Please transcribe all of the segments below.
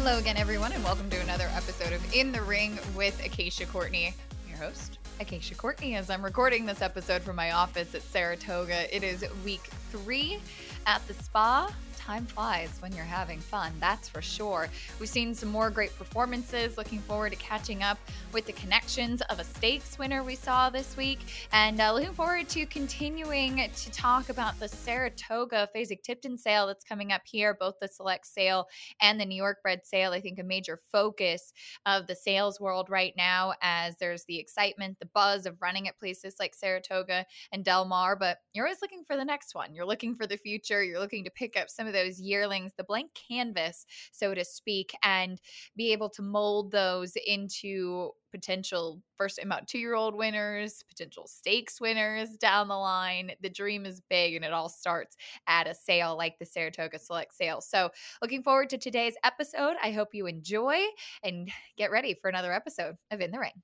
Hello again, everyone, and welcome to another episode of In the Ring with Acacia Courtney, I'm your host. Acacia Courtney, as I'm recording this episode from my office at Saratoga. It is week three at the spa time flies when you're having fun, that's for sure. We've seen some more great performances. Looking forward to catching up with the connections of a stakes winner we saw this week, and uh, looking forward to continuing to talk about the Saratoga Fasig-Tipton sale that's coming up here, both the select sale and the New York bred sale. I think a major focus of the sales world right now, as there's the excitement, the buzz of running at places like Saratoga and Del Mar, but you're always looking for the next one. You're looking for the future. You're looking to pick up some of the those yearlings, the blank canvas, so to speak, and be able to mold those into potential first about two year old winners, potential stakes winners down the line. The dream is big and it all starts at a sale like the Saratoga Select Sale. So, looking forward to today's episode. I hope you enjoy and get ready for another episode of In the Ring.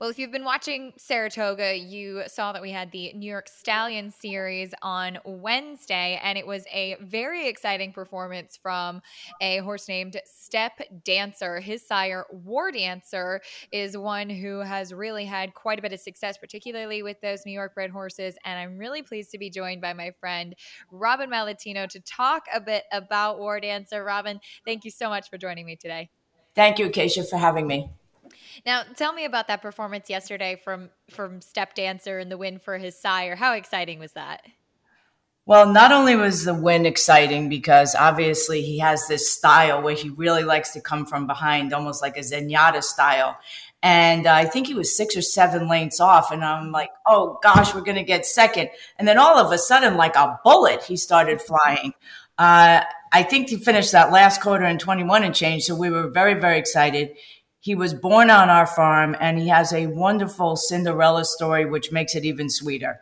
Well, if you've been watching Saratoga, you saw that we had the New York Stallion series on Wednesday, and it was a very exciting performance from a horse named Step Dancer. His sire, War Dancer, is one who has really had quite a bit of success, particularly with those New York bred horses. And I'm really pleased to be joined by my friend Robin Malatino to talk a bit about War Dancer. Robin, thank you so much for joining me today. Thank you, Acacia, for having me. Now, tell me about that performance yesterday from from Step Dancer and the win for his sire. How exciting was that? Well, not only was the win exciting because obviously he has this style where he really likes to come from behind, almost like a Zenyatta style. And uh, I think he was six or seven lengths off. And I'm like, oh gosh, we're going to get second. And then all of a sudden, like a bullet, he started flying. Uh, I think he finished that last quarter in 21 and change. So we were very, very excited. He was born on our farm and he has a wonderful Cinderella story, which makes it even sweeter.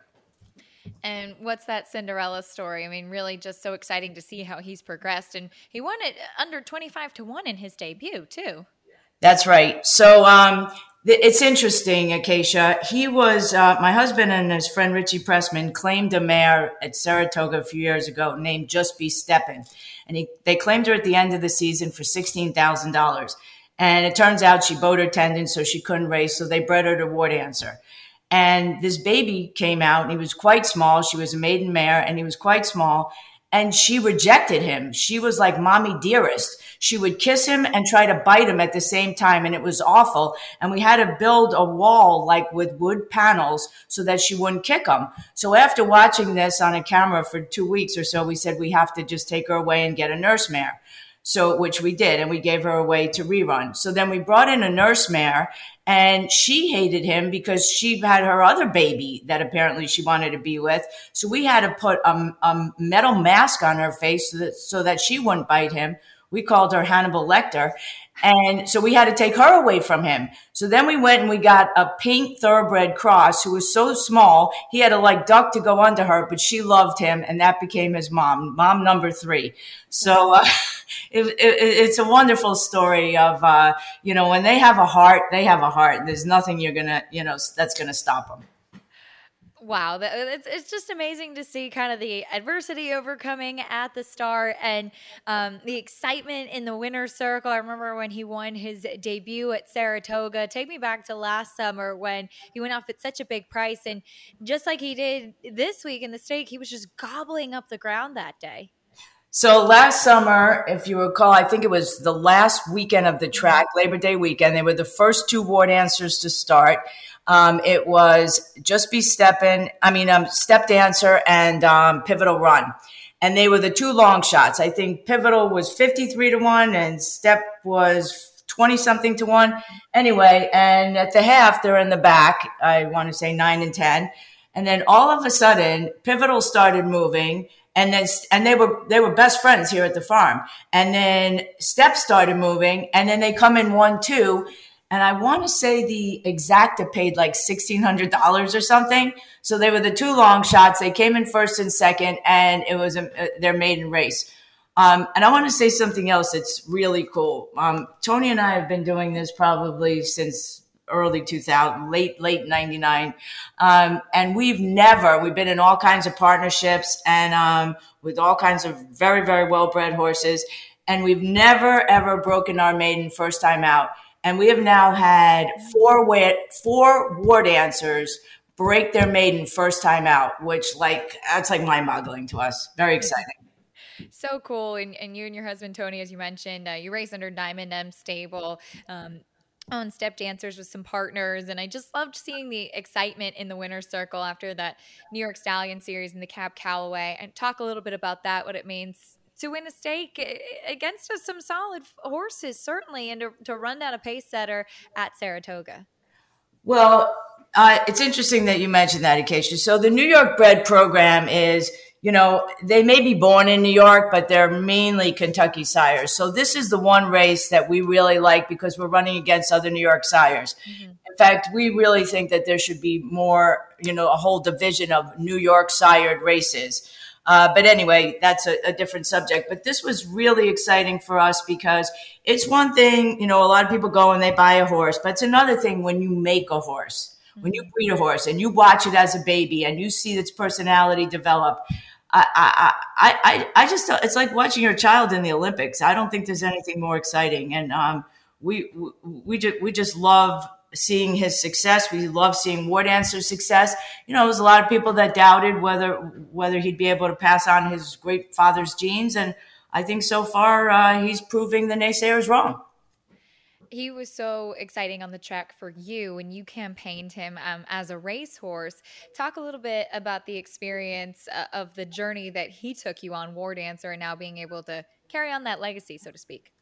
And what's that Cinderella story? I mean, really just so exciting to see how he's progressed. And he won it under 25 to 1 in his debut, too. That's right. So um, th- it's interesting, Acacia. He was, uh, my husband and his friend Richie Pressman claimed a mare at Saratoga a few years ago named Just Be Steppin'. And he, they claimed her at the end of the season for $16,000. And it turns out she bowed her tendon, so she couldn't race. So they bred her to War Dancer. And this baby came out, and he was quite small. She was a maiden mare, and he was quite small. And she rejected him. She was like mommy dearest. She would kiss him and try to bite him at the same time. And it was awful. And we had to build a wall like with wood panels so that she wouldn't kick him. So after watching this on a camera for two weeks or so, we said we have to just take her away and get a nurse mare. So, which we did, and we gave her away to rerun. So then we brought in a nurse mare, and she hated him because she had her other baby that apparently she wanted to be with. So we had to put a, a metal mask on her face so that, so that she wouldn't bite him. We called her Hannibal Lecter. And so we had to take her away from him. So then we went and we got a pink thoroughbred cross who was so small, he had to like duck to go under her, but she loved him and that became his mom, mom number three. So uh, it, it, it's a wonderful story of, uh, you know, when they have a heart, they have a heart. There's nothing you're going to, you know, that's going to stop them. Wow, it's it's just amazing to see kind of the adversity overcoming at the start and um, the excitement in the winner's circle. I remember when he won his debut at Saratoga. Take me back to last summer when he went off at such a big price, and just like he did this week in the stake, he was just gobbling up the ground that day. So last summer, if you recall, I think it was the last weekend of the track, Labor Day weekend. They were the first two War Dancers to start. Um, it was Just Be Steppin', I mean, um, Step Dancer and um, Pivotal Run. And they were the two long shots. I think Pivotal was 53 to 1 and Step was 20 something to 1. Anyway, and at the half, they're in the back. I want to say 9 and 10. And then all of a sudden, Pivotal started moving and then and they were they were best friends here at the farm and then step started moving and then they come in one two and I want to say the exacta paid like $1,600 or something. So they were the two long shots. They came in first and second, and it was a, a, their maiden race. Um, and I want to say something else that's really cool. Um, Tony and I have been doing this probably since early 2000, late, late 99. Um, and we've never, we've been in all kinds of partnerships and um, with all kinds of very, very well bred horses and we've never ever broken our maiden first time out. And we have now had four four war dancers break their maiden first time out, which like that's like mind boggling to us. Very exciting. So cool. And, and you and your husband, Tony, as you mentioned, uh, you race under Diamond M Stable. Um, on step dancers with some partners and i just loved seeing the excitement in the winner's circle after that new york stallion series and the cab calloway and talk a little bit about that what it means to win a stake eh, against some solid horses certainly and to, to run down a pace setter at saratoga. Well uh, it's interesting that you mentioned that Acacia. so the new york bred program is you know, they may be born in New York, but they're mainly Kentucky sires. So this is the one race that we really like because we're running against other New York sires. Mm-hmm. In fact, we really think that there should be more, you know, a whole division of New York sired races. Uh, but anyway, that's a, a, different subject. But this was really exciting for us because it's one thing, you know, a lot of people go and they buy a horse, but it's another thing when you make a horse, when you breed a horse and you watch it as a baby and you see its personality develop. I, I, I, I just, it's like watching your child in the Olympics. I don't think there's anything more exciting. And um, we, we, we, just, we just love seeing his success. We love seeing War Dancer's success. You know, there's a lot of people that doubted whether, whether he'd be able to pass on his great father's genes. And I think so far uh, he's proving the naysayers wrong he was so exciting on the track for you and you campaigned him um, as a racehorse. Talk a little bit about the experience uh, of the journey that he took you on, War Dancer, and now being able to carry on that legacy, so to speak.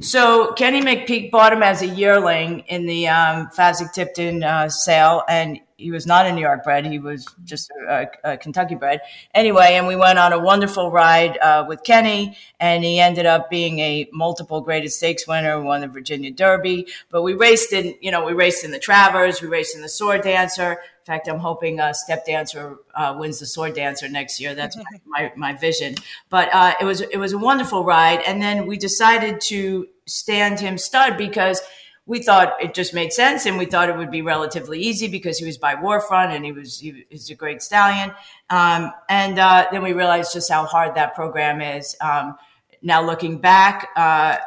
So Kenny McPeek bought him as a yearling in the um, Fasig-Tipton uh, sale, and he was not a New York bred. He was just a, a, Kentucky bred. Anyway, and we went on a wonderful ride uh, with Kenny, and he ended up being a multiple graded stakes winner, won the Virginia Derby. But we raced in, you know, we raced in the Travers, we raced in the Sword Dancer. In fact, I'm hoping uh, Step Dancer uh, wins the Sword Dancer next year. That's my, my, my vision. But uh, it was it was a wonderful ride, and then we decided to stand him stud because – we thought it just made sense and we thought it would be relatively easy because he was by War Front and he was he, a great stallion. Um, and uh, then we realized just how hard that program is. Um, now looking back, uh,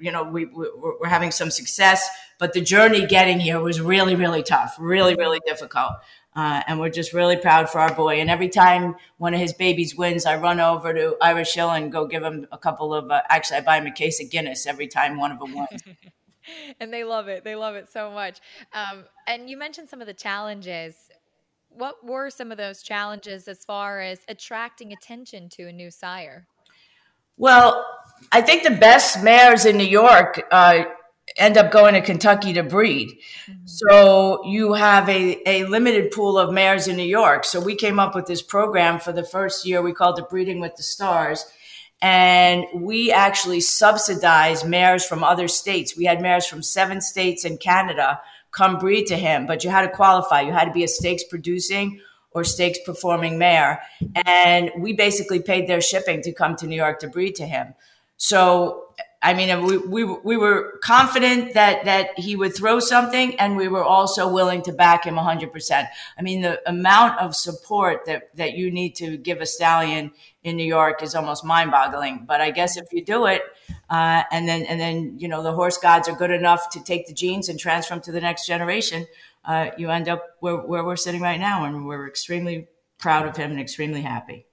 you know, we, we're having some success, but the journey getting here was really, really tough, really, really difficult. Uh, and we're just really proud for our boy. And every time one of his babies wins, I run over to Irish Hill and go give him a couple of. Uh, actually, I buy him a case of Guinness every time one of them wins. and they love it. They love it so much. Um, and you mentioned some of the challenges. What were some of those challenges as far as attracting attention to a new sire? Well, I think the best mares in New York uh, end up going to Kentucky to breed. Mm-hmm. So you have a, a limited pool of mares in New York. So we came up with this program for the first year. We called it Breeding with the Stars and we actually subsidized mares from other states. We had mares from seven states and Canada come breed to him, but you had to qualify. You had to be a stakes producing or stakes performing mare. And we basically paid their shipping to come to New York to breed to him. So I mean, we, we, we were confident that, that he would throw something and we were also willing to back him 100%. I mean, the amount of support that, that you need to give a stallion in New York is almost mind boggling. But I guess if you do it, uh, and then, and then, you know, the horse gods are good enough to take the genes and transfer them to the next generation, uh, you end up where, where we're sitting right now. And we're extremely proud of him and extremely happy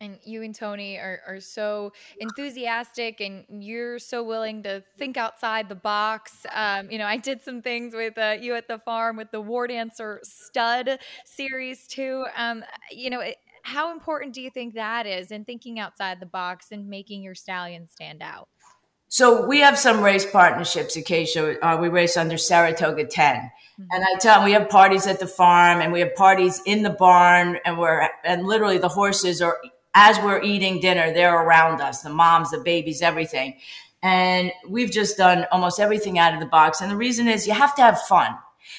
and you and Tony are, are so enthusiastic and you're so willing to think outside the box. Um, you know, I did some things with uh, you at the farm with the War Dancer Stud series too. Um, you know, it, how important do you think that is in thinking outside the box and making your stallion stand out? So we have some race partnerships. Acacia, uh, we race under Saratoga 10. Mm-hmm. And I tell them we have parties at the farm and we have parties in the barn and we're, and literally the horses are as we're eating dinner, they're around us, the moms, the babies, everything. And we've just done almost everything out of the box. And the reason is you have to have fun.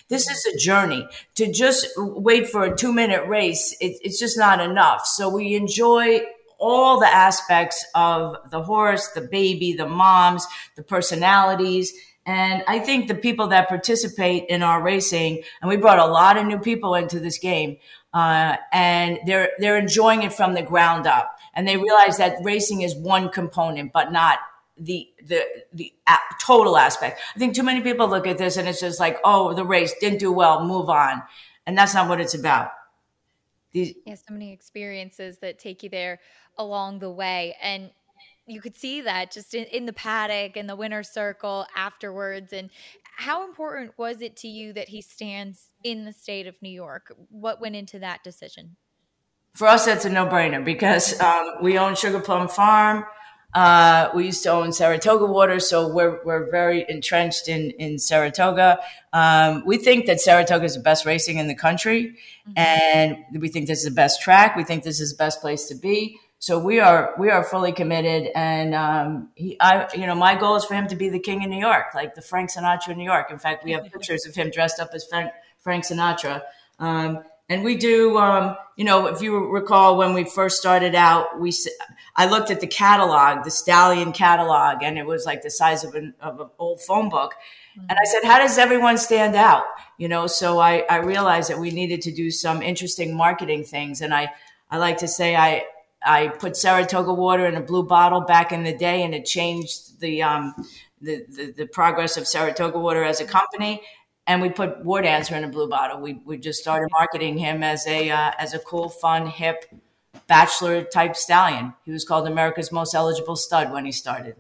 This is a journey. To just wait for a two minute race, it, it's just not enough. So we enjoy all the aspects of the horse, the baby, the moms, the personalities. And I think the people that participate in our racing, and we brought a lot of new people into this game, uh, and they're they're enjoying it from the ground up. and they realize that racing is one component, but not the the the total aspect. I think too many people look at this and it's just like, oh, the race didn't do well, move on, and that's not what it's about. These- yeah, so many experiences that take you there along the way, and you could see that just in, in the paddock and the winner's circle afterwards. And how important was it to you that he stands in the state of New York? What went into that decision? For us, that's a no-brainer because um, we own Sugar Plum Farm. Uh, we used to own Saratoga Water, so we're we're very entrenched in in Saratoga. Um, we think that Saratoga is the best racing in the country, mm-hmm. and we think this is the best track. We think this is the best place to be. So we are we are fully committed, and um, he, I, you know, my goal is for him to be the king of New York, like the Frank Sinatra of New York. In fact, we have pictures of him dressed up as Frank, Sinatra. Um, and we do, um, you know, if you recall when we first started out, we I looked at the catalog, the Stallion catalog, and it was like the size of an, of an old phone book. And I said, how does everyone stand out? You know, so I, I realized that we needed to do some interesting marketing things. And I, I like to say I, I put Saratoga water in a blue bottle back in the day, and it changed the, um, the, the, the progress of Saratoga water as a company and we put War Dancer in a blue bottle. We we just started marketing him as a uh, as a cool, fun, hip bachelor type stallion. He was called America's most eligible stud when he started.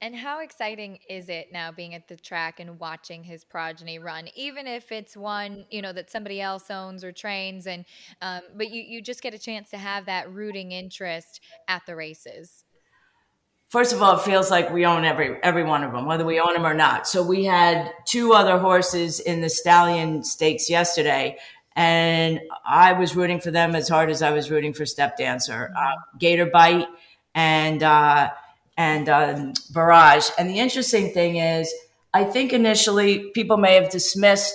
And how exciting is it now being at the track and watching his progeny run, even if it's one you know that somebody else owns or trains, and um, but you you just get a chance to have that rooting interest at the races? First of all, it feels like we own every every one of them, whether we own them or not. So we had two other horses in the stallion stakes yesterday, and I was rooting for them as hard as I was rooting for Step Dancer, uh, Gator Bite, and uh, and um, Barrage. And the interesting thing is, I think initially people may have dismissed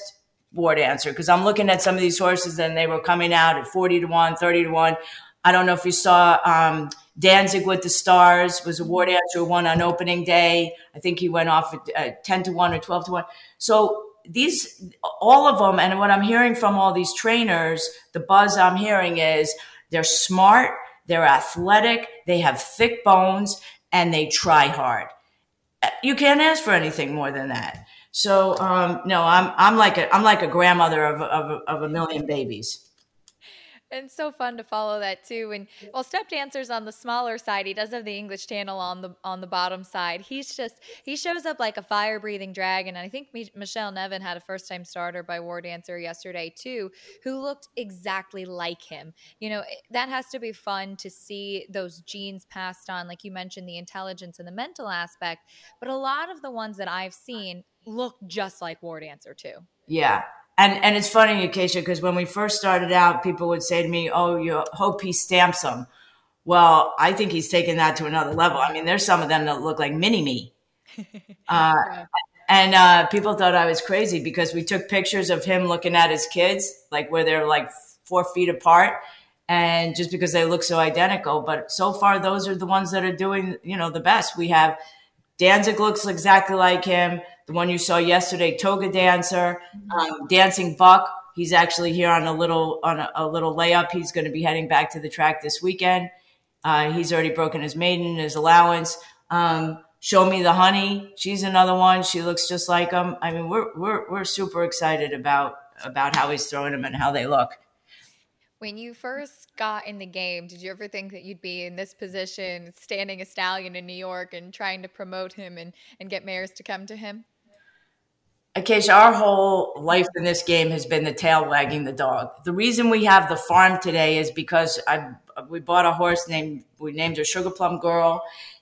War Dancer because I'm looking at some of these horses and they were coming out at 40 to 1, 30 to 1. I don't know if you saw um, Danzig with the Stars was a war dancer one on opening day. I think he went off at uh, 10 to 1 or 12 to 1. So these, all of them, and what I'm hearing from all these trainers, the buzz I'm hearing is they're smart, they're athletic, they have thick bones, and they try hard. You can't ask for anything more than that. So um, no, I'm I'm like a I'm like a grandmother of of, of a million babies and so fun to follow that too. And well, Step Dancer's on the smaller side. He does have the English Channel on the on the bottom side. He's just he shows up like a fire breathing dragon. And I think Michelle Nevin had a first time starter by War Dancer yesterday too, who looked exactly like him. You know that has to be fun to see those genes passed on, like you mentioned, the intelligence and the mental aspect. But a lot of the ones that I've seen look just like War Dancer too. Yeah, and and it's funny, Acacia, because when we first started out, people would say to me, "Oh, you hope he stamps them." Well, I think he's taken that to another level. I mean, there's some of them that look like mini me. Uh, and uh, people thought I was crazy because we took pictures of him looking at his kids, like where they're like four feet apart, and just because they look so identical. But so far, those are the ones that are doing, you know, the best. We have Danzig looks exactly like him the one you saw yesterday, Toga Dancer, um, Dancing Buck. He's actually here on a little on a, a little layup. He's going to be heading back to the track this weekend. Uh, he's already broken his maiden, his allowance. Um, Show me the honey. She's another one. She looks just like him. I mean, we're we're we're super excited about about how he's throwing them and how they look. When you first got in the game, did you ever think that you'd be in this position, standing a stallion in New York and trying to promote him and, and get mares to come to him? Acacia, our whole life in this game has been the tail wagging the dog. The reason we have the farm today is because I we bought a horse named we named her Sugar Plum Girl,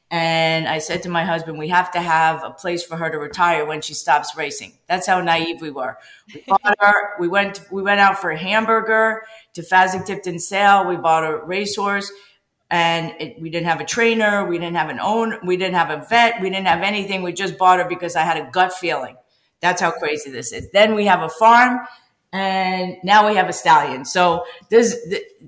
and I said to my husband, we have to have a place for her to retire when she stops racing. That's how naive we were. We bought her. We went we went out for a hamburger to Fasig Tipton Sale. We bought a racehorse and it, we didn't have a trainer. We didn't have an own. We didn't have a vet. We didn't have anything. We just bought her because I had a gut feeling that's how crazy this is. Then we have a farm and now we have a stallion. So this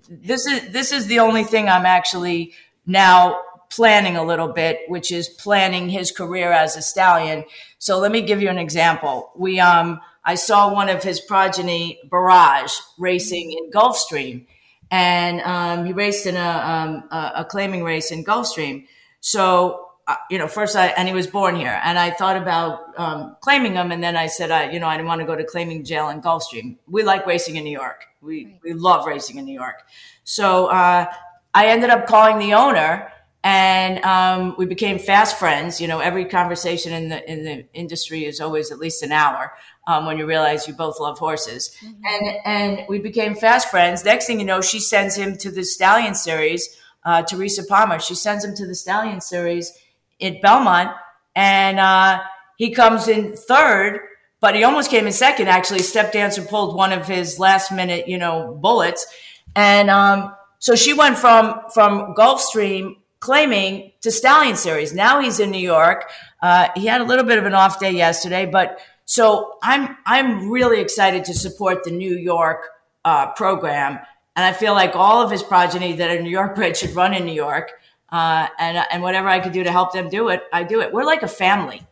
this is this is the only thing I'm actually now planning a little bit, which is planning his career as a stallion. So let me give you an example. We um I saw one of his progeny Barrage racing in Gulfstream and um, he raced in a, um, a, a claiming race in Gulfstream. So uh, you know, first I and he was born here, and I thought about um, claiming him, and then I said, I you know, I didn't want to go to claiming jail in Gulfstream. We like racing in New York. We right. we love racing in New York. So uh, I ended up calling the owner and um, we became fast friends. You know, every conversation in the in the industry is always at least an hour um, when you realize you both love horses, mm-hmm. and and we became fast friends. Next thing you know, she sends him to the Stallion Series. Uh, Teresa Palmer, she sends him to the Stallion Series at Belmont, and uh, he comes in third. But he almost came in second. Actually, Step Dancer pulled one of his last minute, you know, bullets, and um, so she went from from Gulfstream claiming to Stallion Series. Now he's in New York. Uh, he had a little bit of an off day yesterday, but so I'm I'm really excited to support the New York uh, program, and I feel like all of his progeny that are New York bred should run in New York. Uh, and and whatever I could do to help them do it, I do it. We're like a family.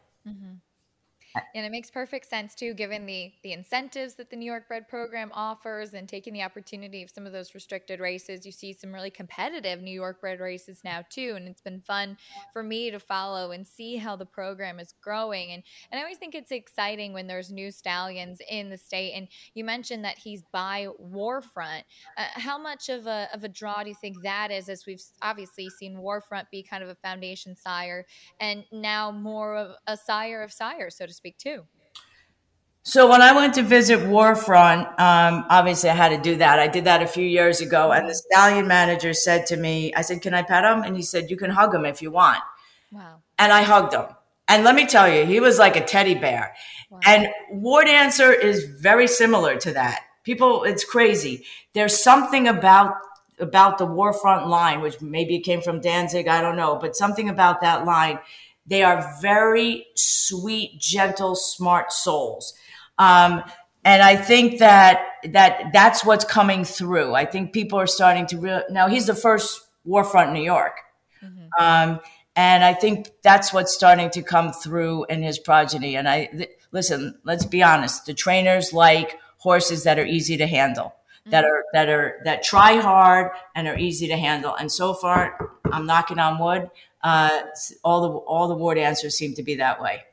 And it makes perfect sense too, given the the incentives that the New York Bred program offers, and taking the opportunity of some of those restricted races. You see some really competitive New York Bred races now too, and it's been fun for me to follow and see how the program is growing. And and I always think it's exciting when there's new stallions in the state. And you mentioned that he's by War Front. Uh, how much of a of a draw do you think that is? As we've obviously seen War Front be kind of a foundation sire, and now more of a sire of sires, so to speak speak too. So when I went to visit War Front, um, obviously I had to do that. I did that a few years ago, and the stallion manager said to me, "I said, can I pet him?" And he said, "You can hug him if you want." Wow. And I hugged him, and let me tell you, he was like a teddy bear. Wow. And War Dancer is very similar to that. People, it's crazy. There's something about about the War Front line, which maybe it came from Danzig, I don't know, but something about that line they are very sweet, gentle, smart souls. Um, and I think that that that's what's coming through. I think people are starting to real. Now he's the first War Front in New York, mm-hmm. um, and I think that's what's starting to come through in his progeny. And I th- listen. Let's be honest. The trainers like horses that are easy to handle, mm-hmm. that are that are that try hard and are easy to handle. And so far, I'm knocking on wood uh, all the all the war dancers seem to be that way.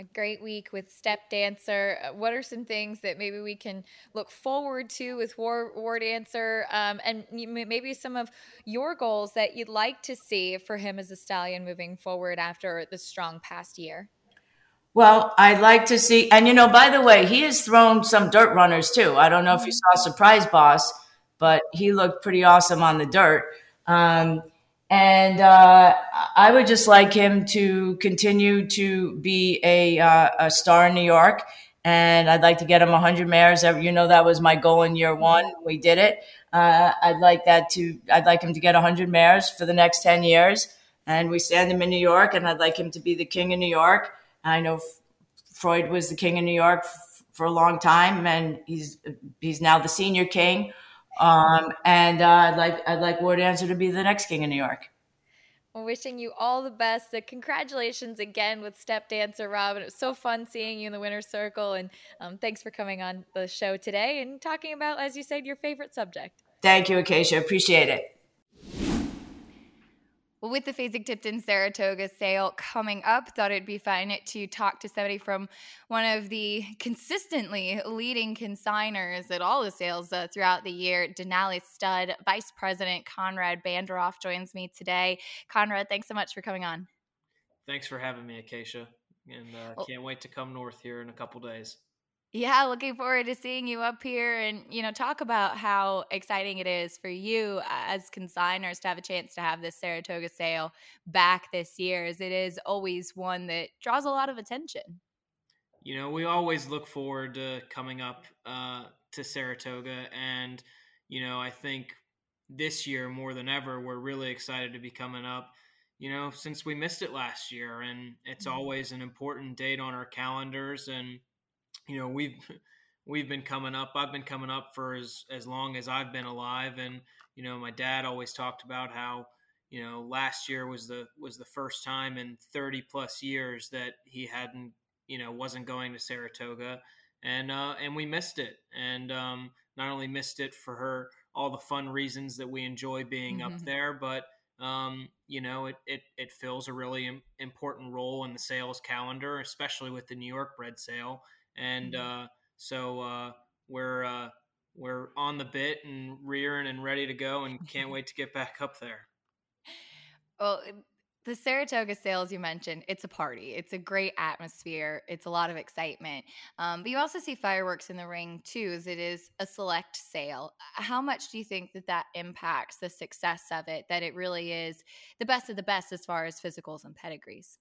A great week with Step Dancer. Uh, what are some things that maybe we can look forward to with War War Dancer, um, and maybe some of your goals that you'd like to see for him as a stallion moving forward after the strong past year? Well, I'd like to see, and you know, by the way, he has thrown some dirt runners too. I don't know if you mm-hmm. saw Surprise Boss, but he looked pretty awesome on the dirt. Um, and uh, I would just like him to continue to be a, uh, a star in New York. And I'd like to get him 100 mares. You know, that was my goal in year one. We did it. Uh, I'd like that to. I'd like him to get 100 mares for the next 10 years, and we stand him in New York. And I'd like him to be the king of New York. I know Freud was the king of New York f- for a long time, and he's he's now the senior king. Um, and uh, I'd like I'd like War Dancer to be the next king of New York. Well, wishing you all the best. Uh, congratulations again with Step Dancer, Robin. It was so fun seeing you in the winner's circle, and um, thanks for coming on the show today and talking about, as you said, your favorite subject. Thank you, Acacia. Appreciate it. Well, with the Fasig-Tipton Saratoga sale coming up, thought it'd be fun to talk to somebody from one of the consistently leading consigners at all the sales uh, throughout the year. Denali Stud Vice President Conrad Bandoroff joins me today. Conrad, thanks so much for coming on. Thanks for having me, Acacia, and uh, well, can't wait to come north here in a couple days. Yeah, looking forward to seeing you up here and, you know, talk about how exciting it is for you as consigners to have a chance to have this Saratoga sale back this year, as it is always one that draws a lot of attention. You know, we always look forward to coming up uh, to Saratoga. And, you know, I think this year more than ever, we're really excited to be coming up you know, since we missed it last year. And it's mm-hmm. always an important date on our calendars. And you know we've we've been coming up i've been coming up for as as long as i've been alive and you know my dad always talked about how you know last year was the was the first time in 30 plus years that he hadn't you know wasn't going to saratoga and uh and we missed it and um not only missed it for her all the fun reasons that we enjoy being mm-hmm. up there, but um, you know, it, it, it fills a really important role in the sales calendar, especially with the New York bred sale. And mm-hmm. uh, so uh, we're uh, we're on the bit and rearing and ready to go, and can't wait to get back up there. Well, the Saratoga sales you mentioned, it's a party. It's a great atmosphere. It's a lot of excitement. Um, but you also see fireworks in the ring too, as it is a select sale. How much do you think that that impacts the success of it? That it really is the best of the best as far as physicals and pedigrees.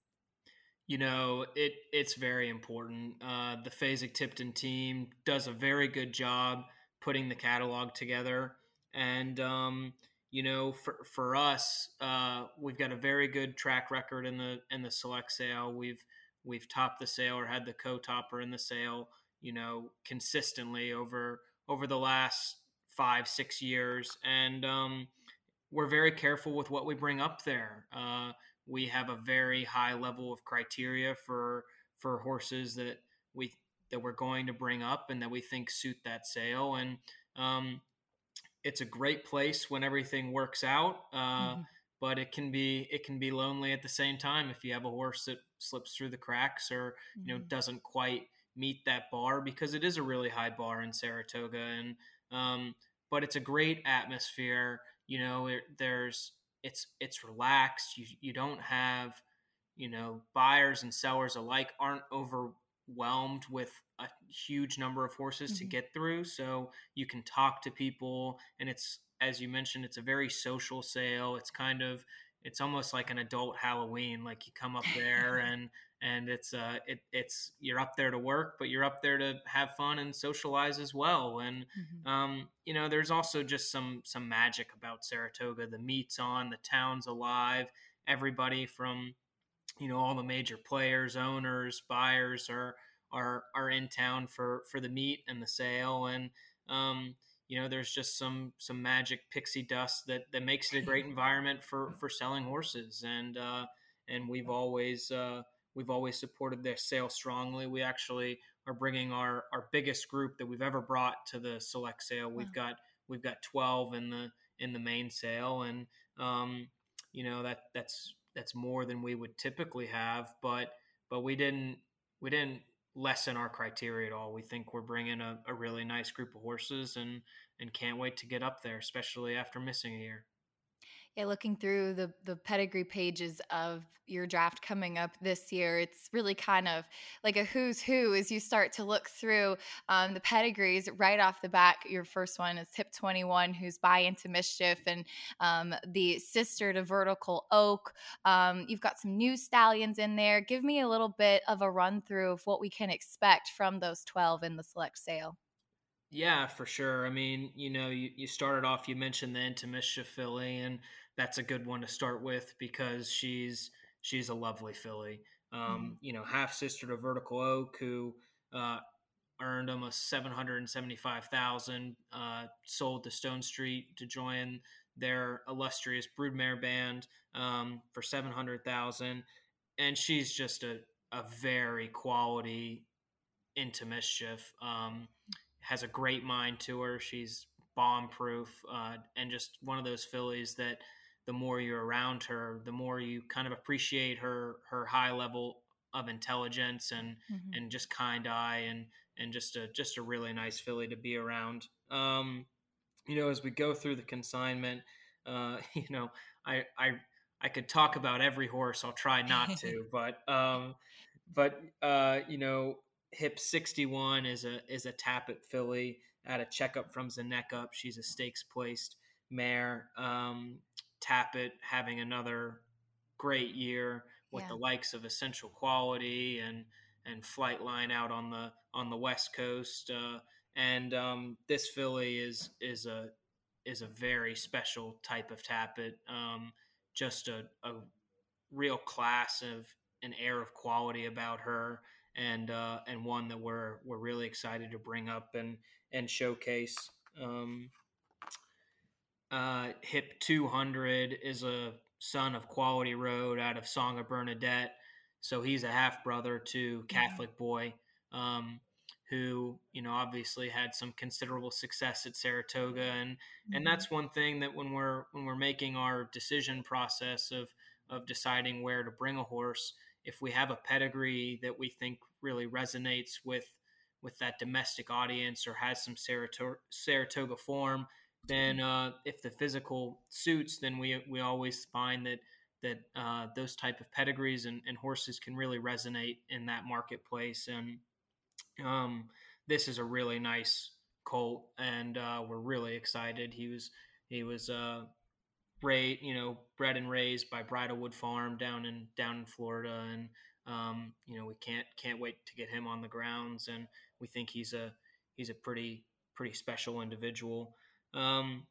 You know, it it's very important. Uh, the Fasig-Tipton team does a very good job putting the catalog together, and um, you know, for for us, uh, we've got a very good track record in the in the select sale. We've we've topped the sale or had the co-topper in the sale, you know, consistently over over the last five six years, and um, we're very careful with what we bring up there. Uh, we have a very high level of criteria for for horses that we that we're going to bring up and that we think suit that sale and um, it's a great place when everything works out. Uh, mm-hmm. But it can be it can be lonely at the same time if you have a horse that slips through the cracks or mm-hmm. you know mm-hmm. doesn't quite meet that bar because it is a really high bar in Saratoga and um, but it's a great atmosphere. You know, it, there's it's it's relaxed. You you don't have you know buyers and sellers alike aren't overwhelmed with a huge number of horses mm-hmm. to get through. So you can talk to people, and it's as you mentioned, it's a very social sale. It's kind of it's almost like an adult Halloween. Like you come up there and and it's uh it, it's you're up there to work, but you're up there to have fun and socialize as well. And mm-hmm. um, you know, there's also just some some magic about Saratoga. The meet's on, the town's alive. Everybody from you know all the major players, owners, buyers are are are in town for for the meet and the sale, and um, you know there's just some some magic pixie dust that that makes it a great environment for for selling horses, and uh, and we've always uh, we've always supported their sale strongly. We actually are bringing our our biggest group that we've ever brought to the select sale. We've got we've got 12 in the in the main sale and um, you know that that's that's more than we would typically have but but we didn't we didn't lessen our criteria at all we think we're bringing a, a really nice group of horses and and can't wait to get up there especially after missing a year yeah, looking through the the pedigree pages of your draft coming up this year, it's really kind of like a who's who as you start to look through um, the pedigrees right off the back. Your first one is Hip 21, who's by into mischief, and um, the sister to Vertical Oak. Um, you've got some new stallions in there. Give me a little bit of a run through of what we can expect from those 12 in the select sale. Yeah, for sure. I mean, you know, you, you started off, you mentioned the Into Mischief filly, and that's a good one to start with because she's she's a lovely filly. Um, mm-hmm. You know, half sister to Vertical Oak, who uh, earned almost seven hundred and seventy five thousand. Uh, sold to Stonestreet to join their illustrious broodmare band um, for seven hundred thousand, and she's just a a very quality into mischief. Um, has a great mind to her. She's bomb proof uh, and just one of those fillies that the more you're around her, the more you kind of appreciate her her high level of intelligence and mm-hmm. and just kind eye and and just a just a really nice filly to be around. Um, you know, as we go through the consignment, uh, you know, I I I could talk about every horse. I'll try not to, but um, but uh, you know, Hip sixty one is a is a Tapit filly at a checkup from Up. She's a stakes placed mare. Um, Tapit having another great year with yeah. the likes of Essential Quality and and Flightline out on the on the West Coast. Uh, and um, this filly is is a is a very special type of Tapit. Um, just a, a real class of an air of quality about her, and uh, and one that we're we're really excited to bring up and and showcase. Um, uh, Hip 200 is a son of Quality Road out of Song of Bernadette. So he's a half brother to Catholic Boy, um, who you know obviously had some considerable success at Saratoga and mm-hmm. and that's one thing that when we're when we're making our decision process of of deciding where to bring a horse if we have a pedigree that we think really resonates with with that domestic audience or has some Saratoga, Saratoga form then uh, if the physical suits then we we always find that that uh, those type of pedigrees and, and horses can really resonate in that marketplace and um, this is a really nice colt, and uh, we're really excited. He was he was uh, raised, you know, bred and raised by Bridlewood Farm down in down in Florida, and um, you know we can't can't wait to get him on the grounds, and we think he's a he's a pretty pretty special individual. Um,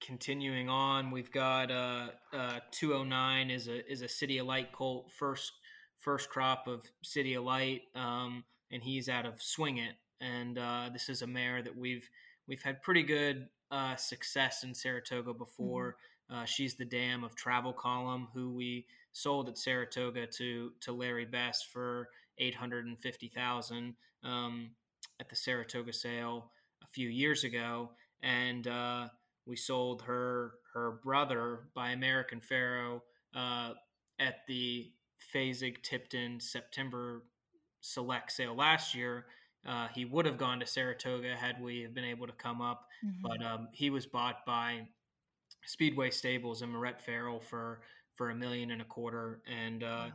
continuing on, we've got uh, uh, 209 is a is a City of Light colt first first crop of City of Light. Um, and he's out of Swing It. And uh, this is a mare that we've we've had pretty good uh, success in Saratoga before. Mm-hmm. Uh, she's the dam of Travel Column, who we sold at Saratoga to to Larry Best for eight hundred and fifty thousand um, at the Saratoga sale few years ago, and uh, we sold her her brother by American Pharoah uh, at the Fasig Tipton September select sale last year. Uh, he would have gone to Saratoga had we have been able to come up, mm-hmm. but um, he was bought by Speedway Stables and Moret Farrell for for a million and a quarter. And uh, wow.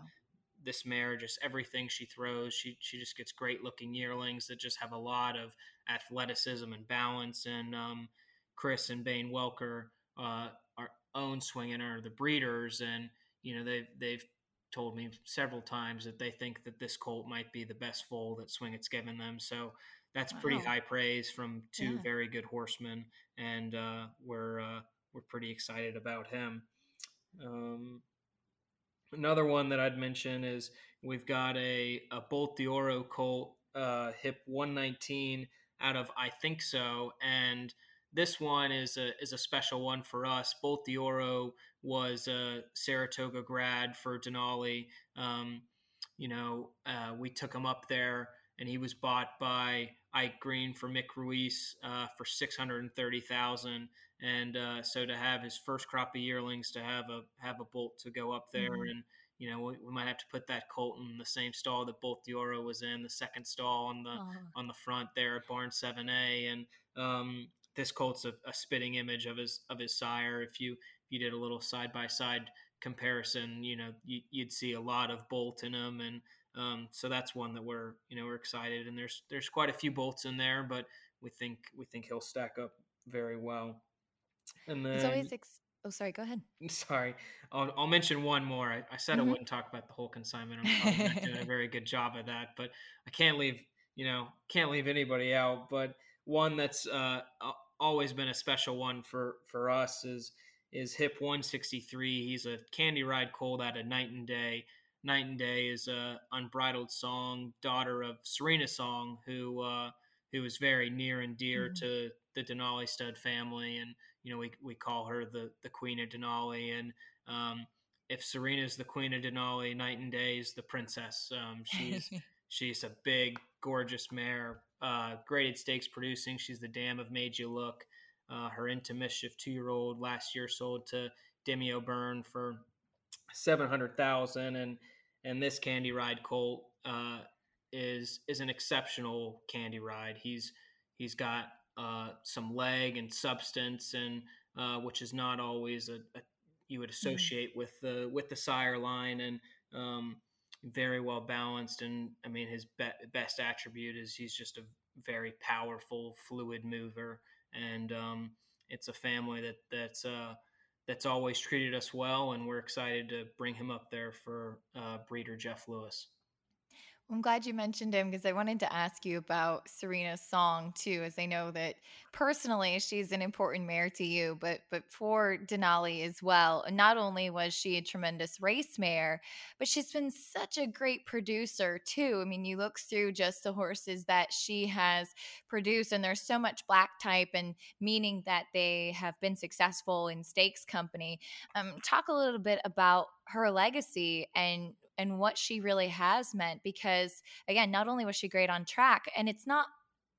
This mare, just everything she throws, she she just gets great looking yearlings that just have a lot of athleticism and balance. And um, Chris and Bain Welker uh, are own swinging are the breeders, and you know they've they've told me several times that they think that this colt might be the best foal that Swing It's given them. So that's wow. pretty high praise from two yeah. very good horsemen, and uh, we're uh, we're pretty excited about him. Um, another one that I'd mention is we've got a a Bolt d'Oro colt, uh, hip 119 out of I think so, and this one is a is a special one for us. Bolt d'Oro was a Saratoga grad for Denali. Um, you know, uh, we took him up there, and he was bought by Ike Green for Mick Ruis uh, for six hundred and thirty thousand. And uh, so to have his first crop of yearlings, to have a have a bolt to go up there, mm-hmm. and you know, we, we, might have to put that colt in the same stall that Bolt d'Oro was in, the second stall on the uh-huh. on the front there at Barn Seven A, and um, this colt's a, a, spitting image of his of his sire. If you if you did a little side by side comparison, you know you, would see a lot of bolt in him, and um, so that's one that we're you know we're excited. And there's there's quite a few bolts in there, but we think we think he'll stack up very well. And then it's always ex- oh sorry, go ahead. Sorry, I'll, I'll mention one more. I, I said mm-hmm. I wouldn't talk about the whole consignment. I'm not doing a very good job of that, but I can't leave you know can't leave anybody out. But one that's uh, always been a special one for for us is is hip 163 he's a candy ride colt out of night and day night and day is a unbridled song daughter of serena song who uh who is very near and dear mm-hmm. to the denali stud family and you know we, we call her the the queen of denali and um if serena's the queen of denali night and day is the princess um she's she's a big gorgeous mare uh, graded stakes producing. She's the dam of Made You Look. Uh, her into mischief two year old last year sold to Demi O'Byrne for seven hundred thousand, and and and this Candy Ride colt uh, is is an exceptional Candy Ride. He's he's got uh, some leg and substance, and uh, which is not always a, a you would mm-hmm. associate mm-hmm. with the with the sire line, and um, very well balanced. And I mean, his be- best attribute is he's just a very powerful, fluid mover. And um, it's a family that that's uh, that's always treated us well, and we're excited to bring him up there for uh, breeder Jeff Lewis. I'm glad you mentioned him because I wanted to ask you about Serena's song too, as I know that personally she's an important mare to you, but but for Denali as well. Not only was she a tremendous race mare, but she's been such a great producer too. I mean, you look through just the horses that she has produced, and there's so much black type, and meaning that they have been successful in stakes company. Um, talk a little bit about her legacy and and what she really has meant because again not only was she great on track and it's not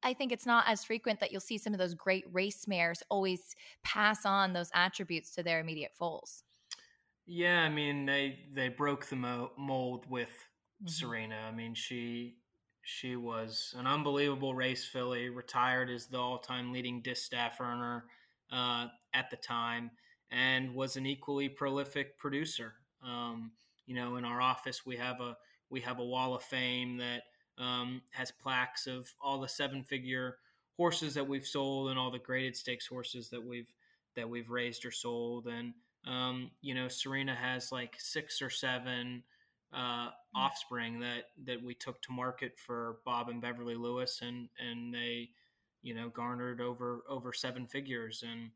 I think it's not as frequent that you'll see some of those great race mares always pass on those attributes to their immediate foals. Yeah, I mean they they broke the mold with mm-hmm. Serena. I mean she she was an unbelievable race filly, retired as the all-time leading distaff earner uh, at the time, and was an equally prolific producer. Um, you know, in our office we have a we have a wall of fame that um, has plaques of all the seven-figure horses that we've sold and all the graded stakes horses that we've that we've raised or sold. And um, you know, Serena has like six or seven uh, offspring that that we took to market for Bob and Beverly Lewis, and and they, you know, garnered over over seven figures, and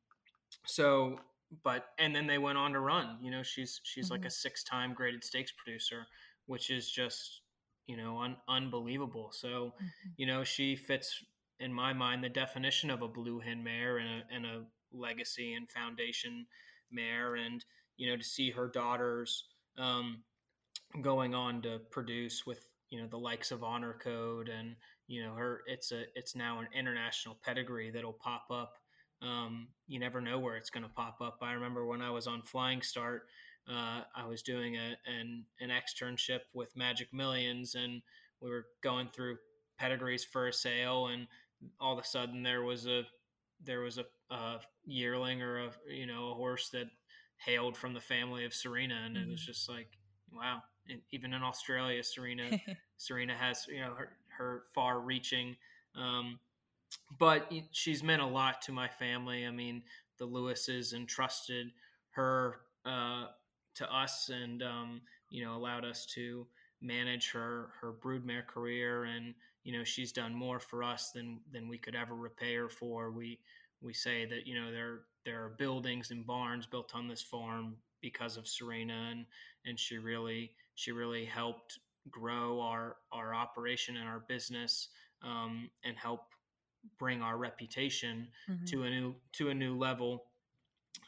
so, but and then they went on to run. You know, she's she's mm-hmm. like a six time graded stakes producer, which is just you know un- unbelievable. So, mm-hmm. you know, she fits in my mind the definition of a blue hen mare and a, and a legacy and foundation mare, and you know, to see her daughters. Um, going on to produce with you know the likes of honor code and you know her it's a it's now an international pedigree that'll pop up um, you never know where it's going to pop up i remember when i was on flying start uh, i was doing a, an, an externship with magic millions and we were going through pedigrees for a sale and all of a sudden there was a there was a, a yearling or a you know a horse that hailed from the family of serena and mm-hmm. it was mm-hmm. just like wow even in Australia, Serena Serena has you know her her far reaching. Um, but she's meant a lot to my family. I mean, the Lewises entrusted her uh, to us, and um, you know allowed us to manage her her broodmare career, and you know she's done more for us than than we could ever repay her for. We we say that you know there there are buildings and barns built on this farm because of Serena, and and she really she really helped grow our our operation and our business um, and help bring our reputation mm-hmm. to a new to a new level.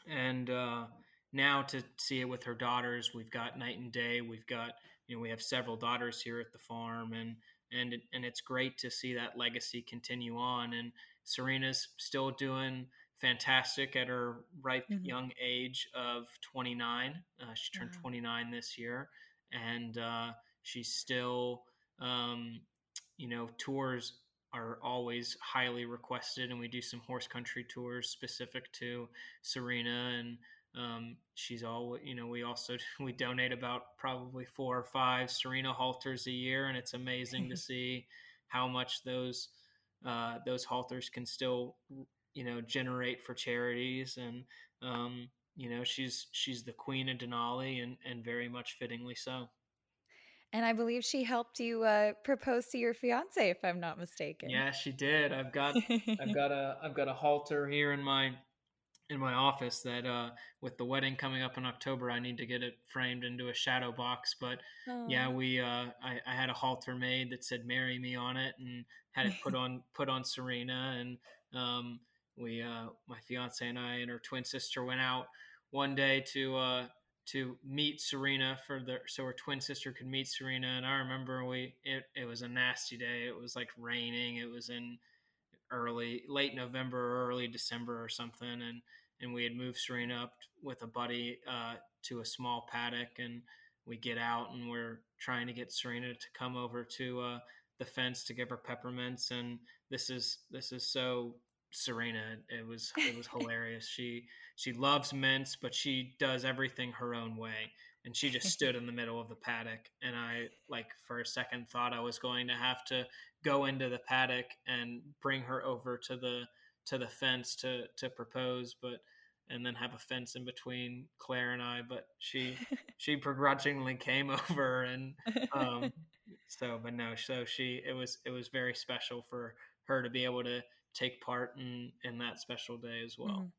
And uh, now to see it with her daughters, we've got night and day. We've got you know we have several daughters here at the farm, and and and it's great to see that legacy continue on. And Serena's still doing fantastic at her ripe mm-hmm. young age of 29. Uh, she turned 29 this year and uh, she's still, um, you know, tours are always highly requested, and we do some horse country tours specific to Serena, and um, she's all, you know, we also we donate about probably four or five Serena halters a year, and it's amazing to see how much those uh, those halters can still, you know, generate for charities and um, you know she's she's the queen of Denali and and very much fittingly so. And I believe she helped you uh, propose to your fiance, if I'm not mistaken. Yeah, she did. I've got I've got a I've got a halter here in my in my office that uh, with the wedding coming up in October, I need to get it framed into a shadow box. But oh. yeah, we uh, I, I, had a halter made that said "Marry Me" on it, and had it put on put on Serena, and um, we uh, my fiance and I and her twin sister went out one day to uh, to meet Serena for the so her twin sister could meet Serena. And I remember we it, it was a nasty day. It was like raining. It was in early late November or early December or something. And and we had moved Serena up with a buddy uh, to a small paddock and we get out and we're trying to get Serena to come over to uh, the fence to give her peppermints and this is this is so Serena. It was it was hilarious. She she loves mints, but she does everything her own way. And she just stood in the middle of the paddock, and I like for a second thought I was going to have to go into the paddock and bring her over to the to the fence to to propose, but and then have a fence in between Claire and I. But she she begrudgingly came over, and um, so but no, so she it was it was very special for her to be able to take part in in that special day as well. Mm.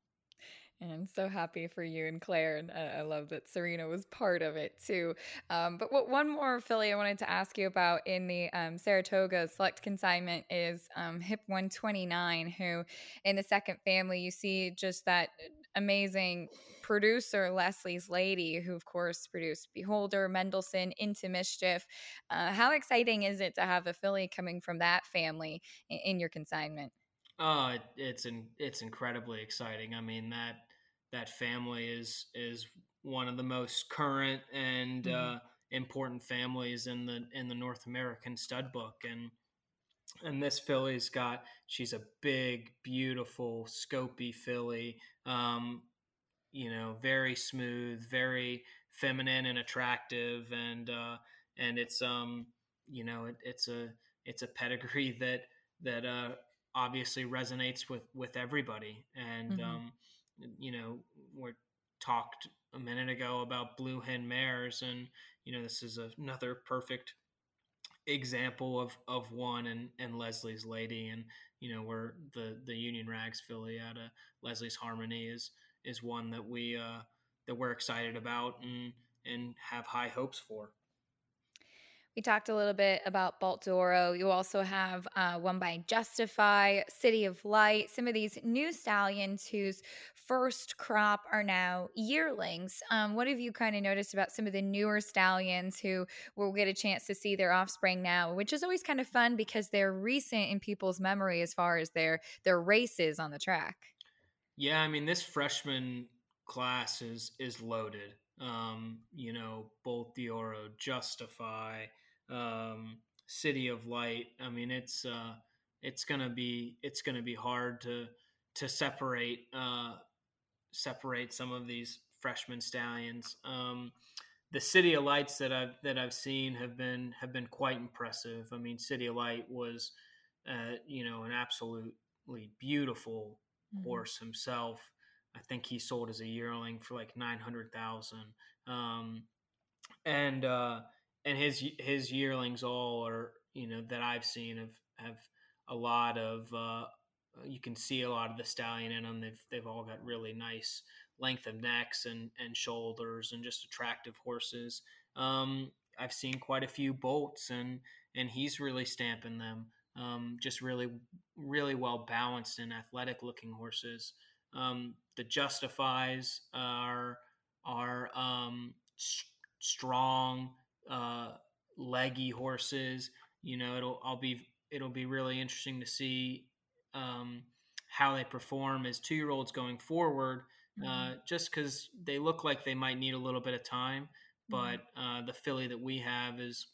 And I'm so happy for you and Claire, and I love that Serena was part of it too. Um, but what one more filly I wanted to ask you about in the um, Saratoga select consignment is um, Hip 129, who in the second family you see just that amazing producer Leslie's Lady, who of course produced Beholder, Mendelssohn, Into Mischief. Uh, how exciting is it to have a filly coming from that family in, in your consignment? Oh, it, it's in, it's incredibly exciting. I mean that that family is is one of the most current and mm-hmm. uh, important families in the in the North American stud book, and and this filly's got she's a big, beautiful, scopy filly. Um, you know, very smooth, very feminine and attractive, and uh, and it's um, you know, it, it's a it's a pedigree that that uh, obviously resonates with with everybody, and mm-hmm. um, you know, we're talked a minute ago about blue hen mares, and you know, this is another perfect example of of one and and Leslie's Lady, and you know, where the the Union Rags filly out of Leslie's Harmony is is one that we uh, that we're excited about and and have high hopes for. We talked a little bit about Bolt d'Oro. You also have uh, one by Justify, City of Light, some of these new stallions whose first crop are now yearlings. Um, what have you kind of noticed about some of the newer stallions who will get a chance to see their offspring now, which is always kind of fun because they're recent in people's memory as far as their their races on the track? Yeah, I mean this freshman class is is loaded. Um, you know, Bolt d'Oro, Justify, um, City of Light. I mean, it's uh, it's gonna be it's gonna be hard to to separate uh, separate some of these freshman stallions. Um, the City of Lights that I've that I've seen have been have been quite impressive. I mean, City of Light was uh, you know an absolutely beautiful mm-hmm. horse himself. I think he sold as a yearling for like nine hundred thousand. Um, and uh, and his his yearlings all are you know that I've seen have have a lot of uh, you can see a lot of the stallion in them. They've they've all got really nice length of necks and and shoulders and just attractive horses. Um, I've seen quite a few bolts and and he's really stamping them. Um, just really really well balanced and athletic looking horses. Um, the justifies are are um, strong uh, leggy horses. You know, it'll I'll be it'll be really interesting to see um, how they perform as two year olds going forward. Uh, mm-hmm. Uh, just because they look like they might need a little bit of time, but mm-hmm. uh, the filly that we have is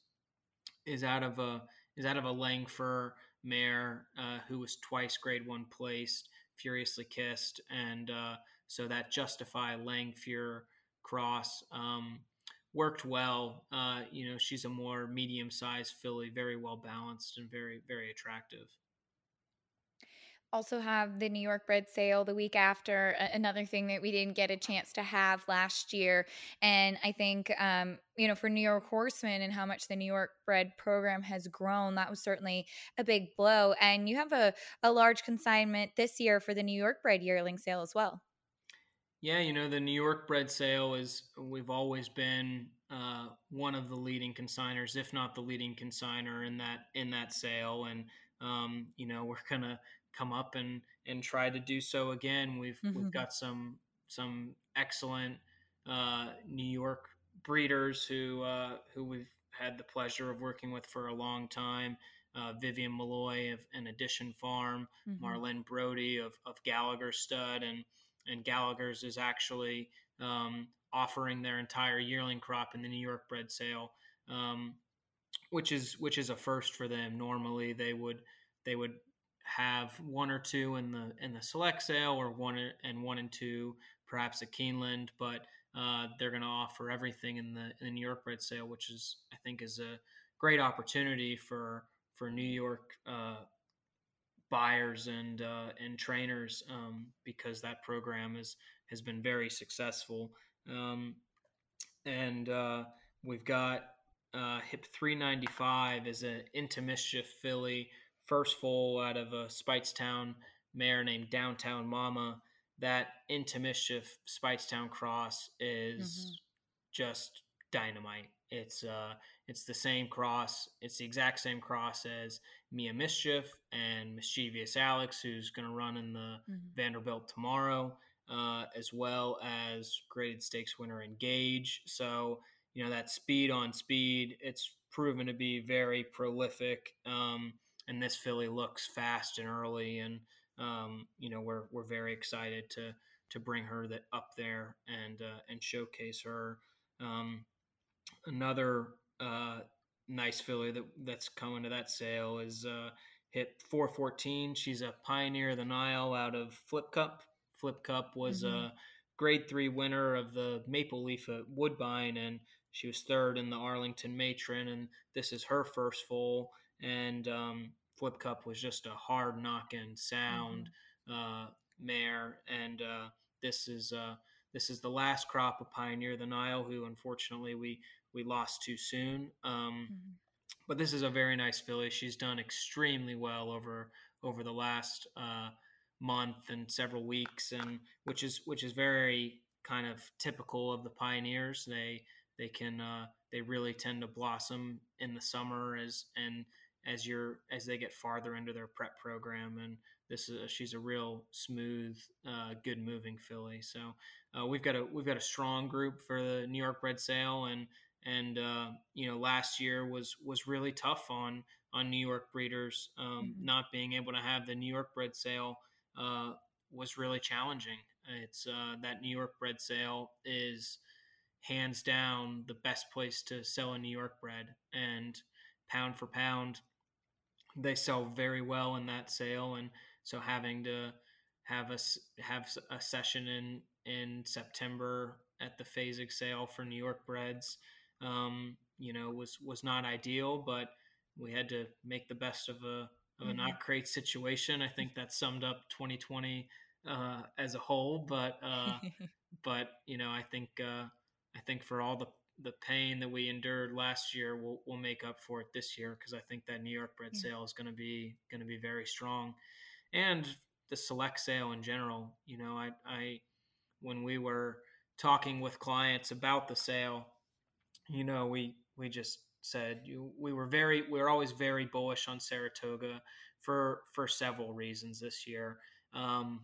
is out of a is out of a Langfuhr mare uh, who was twice Grade One placed, furiously kissed, and uh, so that justify Langfuhr cross. Um, worked well. Uh, you know, she's a more medium sized filly, very well balanced and very, very attractive. Also, have the New York bred sale the week after, another thing that we didn't get a chance to have last year. And I think, um, you know, for New York Horsemen and how much the New York bred program has grown, that was certainly a big blow. And you have a, a large consignment this year for the New York bred yearling sale as well. Yeah, you know, the New York bred sale is, we've always been uh, one of the leading consigners, if not the leading consigner in that, in that sale. And, um, you know, we're going to come up and, and try to do so again. We've, mm-hmm. we've got some, some excellent uh, New York breeders who, uh, who we've had the pleasure of working with for a long time. Uh, Vivien Malloy of an Edition Farm, mm-hmm. Marlene Brody of, of Gallagher Stud, and and Gallagher's is actually um, offering their entire yearling crop in the New York bred sale, um, which is which is a first for them. Normally, they would they would have one or two in the in the select sale, or one and one and two perhaps at Keeneland, but uh, they're going to offer everything in the in the New York bred sale, which is I think is a great opportunity for for New York uh, buyers and uh, and trainers um, because that program is has been very successful. Um, and uh, we've got uh, Hip 395 is an into mischief filly, first foal out of a Speightstown mare named Downtown Mama. That into mischief Speightstown cross is mm-hmm. just dynamite. It's uh, it's the same cross. It's the exact same cross as Mia Mischief and Mischievous Alex, who's going to run in the mm-hmm. Vanderbilt tomorrow. uh, as well as graded stakes winner Engage. So, you know, that speed on speed, it's proven to be very prolific. Um, and this filly looks fast and early. And, um, you know, we're, we're very excited to, to bring her that up there and, uh, and showcase her. Um, another, uh, nice filly that that's coming to that sale is, uh, Hip 414. She's a pioneer of the Nile out of Flip Cup. Flip Cup was mm-hmm. a grade three winner of the Maple Leaf at Woodbine, and she was third in the Arlington Matron. And this is her first full. And um, Flip Cup was just a hard knocking sound mm-hmm. uh, mare. And uh, this is uh, this is the last crop of Pioneer the Nile, who unfortunately we we lost too soon. Um, mm-hmm. But this is a very nice filly. She's done extremely well over over the last uh, month and several weeks, and which is which is very kind of typical of the pioneers. They they can uh, they really tend to blossom in the summer as and as you're as they get farther into their prep program and this is a, she's a real smooth uh, good moving filly so uh, we've got a we've got a strong group for the new york bred sale and and uh, you know last year was was really tough on on new york breeders um, mm-hmm. not being able to have the new york bred sale uh, was really challenging. It's uh, that New York bred sale is hands down the best place to sell a New York bred, and pound for pound, they sell very well in that sale. And so having to have a have a session in in September at the Fasig sale for New York breds, um, you know, was was not ideal, but we had to make the best of a of a mm-hmm. not great situation. I think that summed up 2020 uh, as a whole. But uh, but you know, I think uh, I think for all the the pain that we endured last year, we'll we'll make up for it this year because I think that New York bred mm-hmm. sale is going to be going to be very strong, and the select sale in general. You know, I I when we were talking with clients about the sale, you know, we we just said, you, we were very we were always very bullish on Saratoga for for several reasons this year. Um,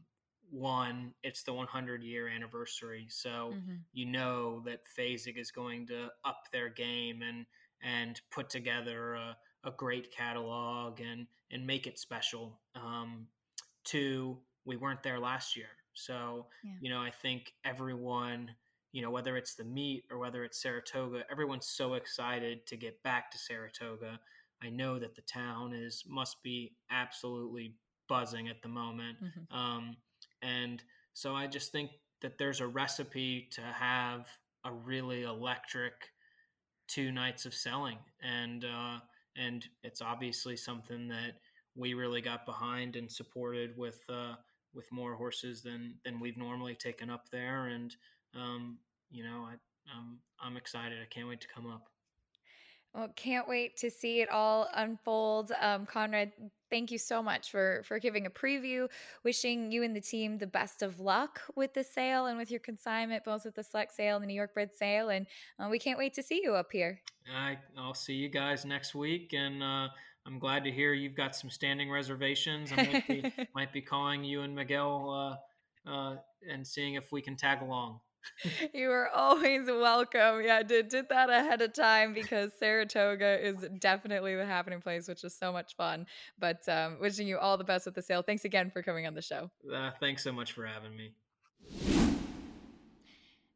one, it's the 100 year anniversary, so mm-hmm. you know that Fasig is going to up their game and and put together a, a great catalog and and make it special. Um, two, we weren't there last year, so yeah. you know I think everyone you know, whether it's the meet or whether it's Saratoga, everyone's so excited to get back to Saratoga. I know that the town is must be absolutely buzzing at the moment, mm-hmm. um, and so I just think that there's a recipe to have a really electric two nights of selling, and uh, and it's obviously something that we really got behind and supported with uh, with more horses than than we've normally taken up there, and um, you know, I, um, I'm excited. I can't wait to come up. Well, can't wait to see it all unfold. Um, Conrad, thank you so much for for giving a preview. Wishing you and the team the best of luck with the sale and with your consignment, both with the select sale and the New York bred sale. And uh, we can't wait to see you up here. I, I'll see you guys next week, and uh, I'm glad to hear you've got some standing reservations. I might be, might be calling you and Miguel uh, uh, and seeing if we can tag along you are always welcome. Yeah, did did that ahead of time because Saratoga is definitely the happening place, which is so much fun. But um, wishing you all the best with the sale. Thanks again for coming on the show. Uh, thanks so much for having me.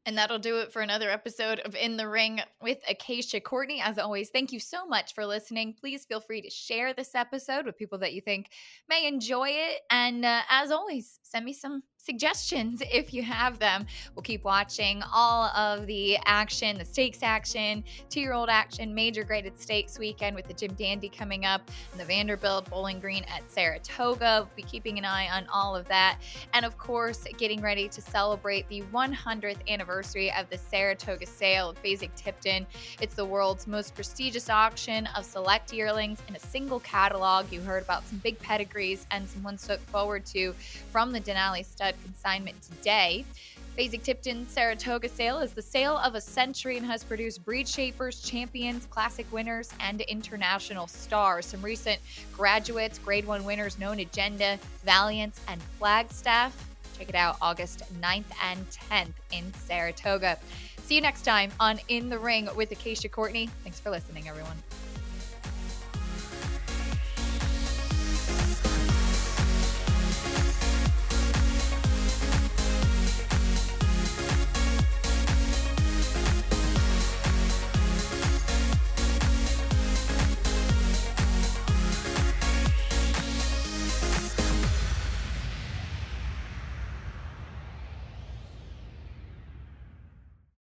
And that'll do it for another episode of In the Ring with Acacia Courtney. As always, thank you so much for listening. Please feel free to share this episode with people that you think may enjoy it. And uh, as always, send me some suggestions if you have them. We'll keep watching all of the action, the stakes action, two year old action, major graded stakes weekend with the Jim Dandy coming up, and the Vanderbilt Bowling Green at Saratoga. We'll be keeping an eye on all of that. And of course, getting ready to celebrate the 100th anniversary of the Saratoga sale of Fasig Tipton. It's the world's most prestigious auction of select yearlings in a single catalog. You heard about some big pedigrees and some ones to look forward to from the Denali stud consignment today. Fasig Tipton Saratoga sale is the sale of a century and has produced breed shapers, champions, classic winners, and international stars. Some recent graduates, grade one winners, known agenda, Valiance, and Flagstaff. Check it out August 9th and 10th in Saratoga. See you next time on In the Ring with Acacia Courtney. Thanks for listening, everyone.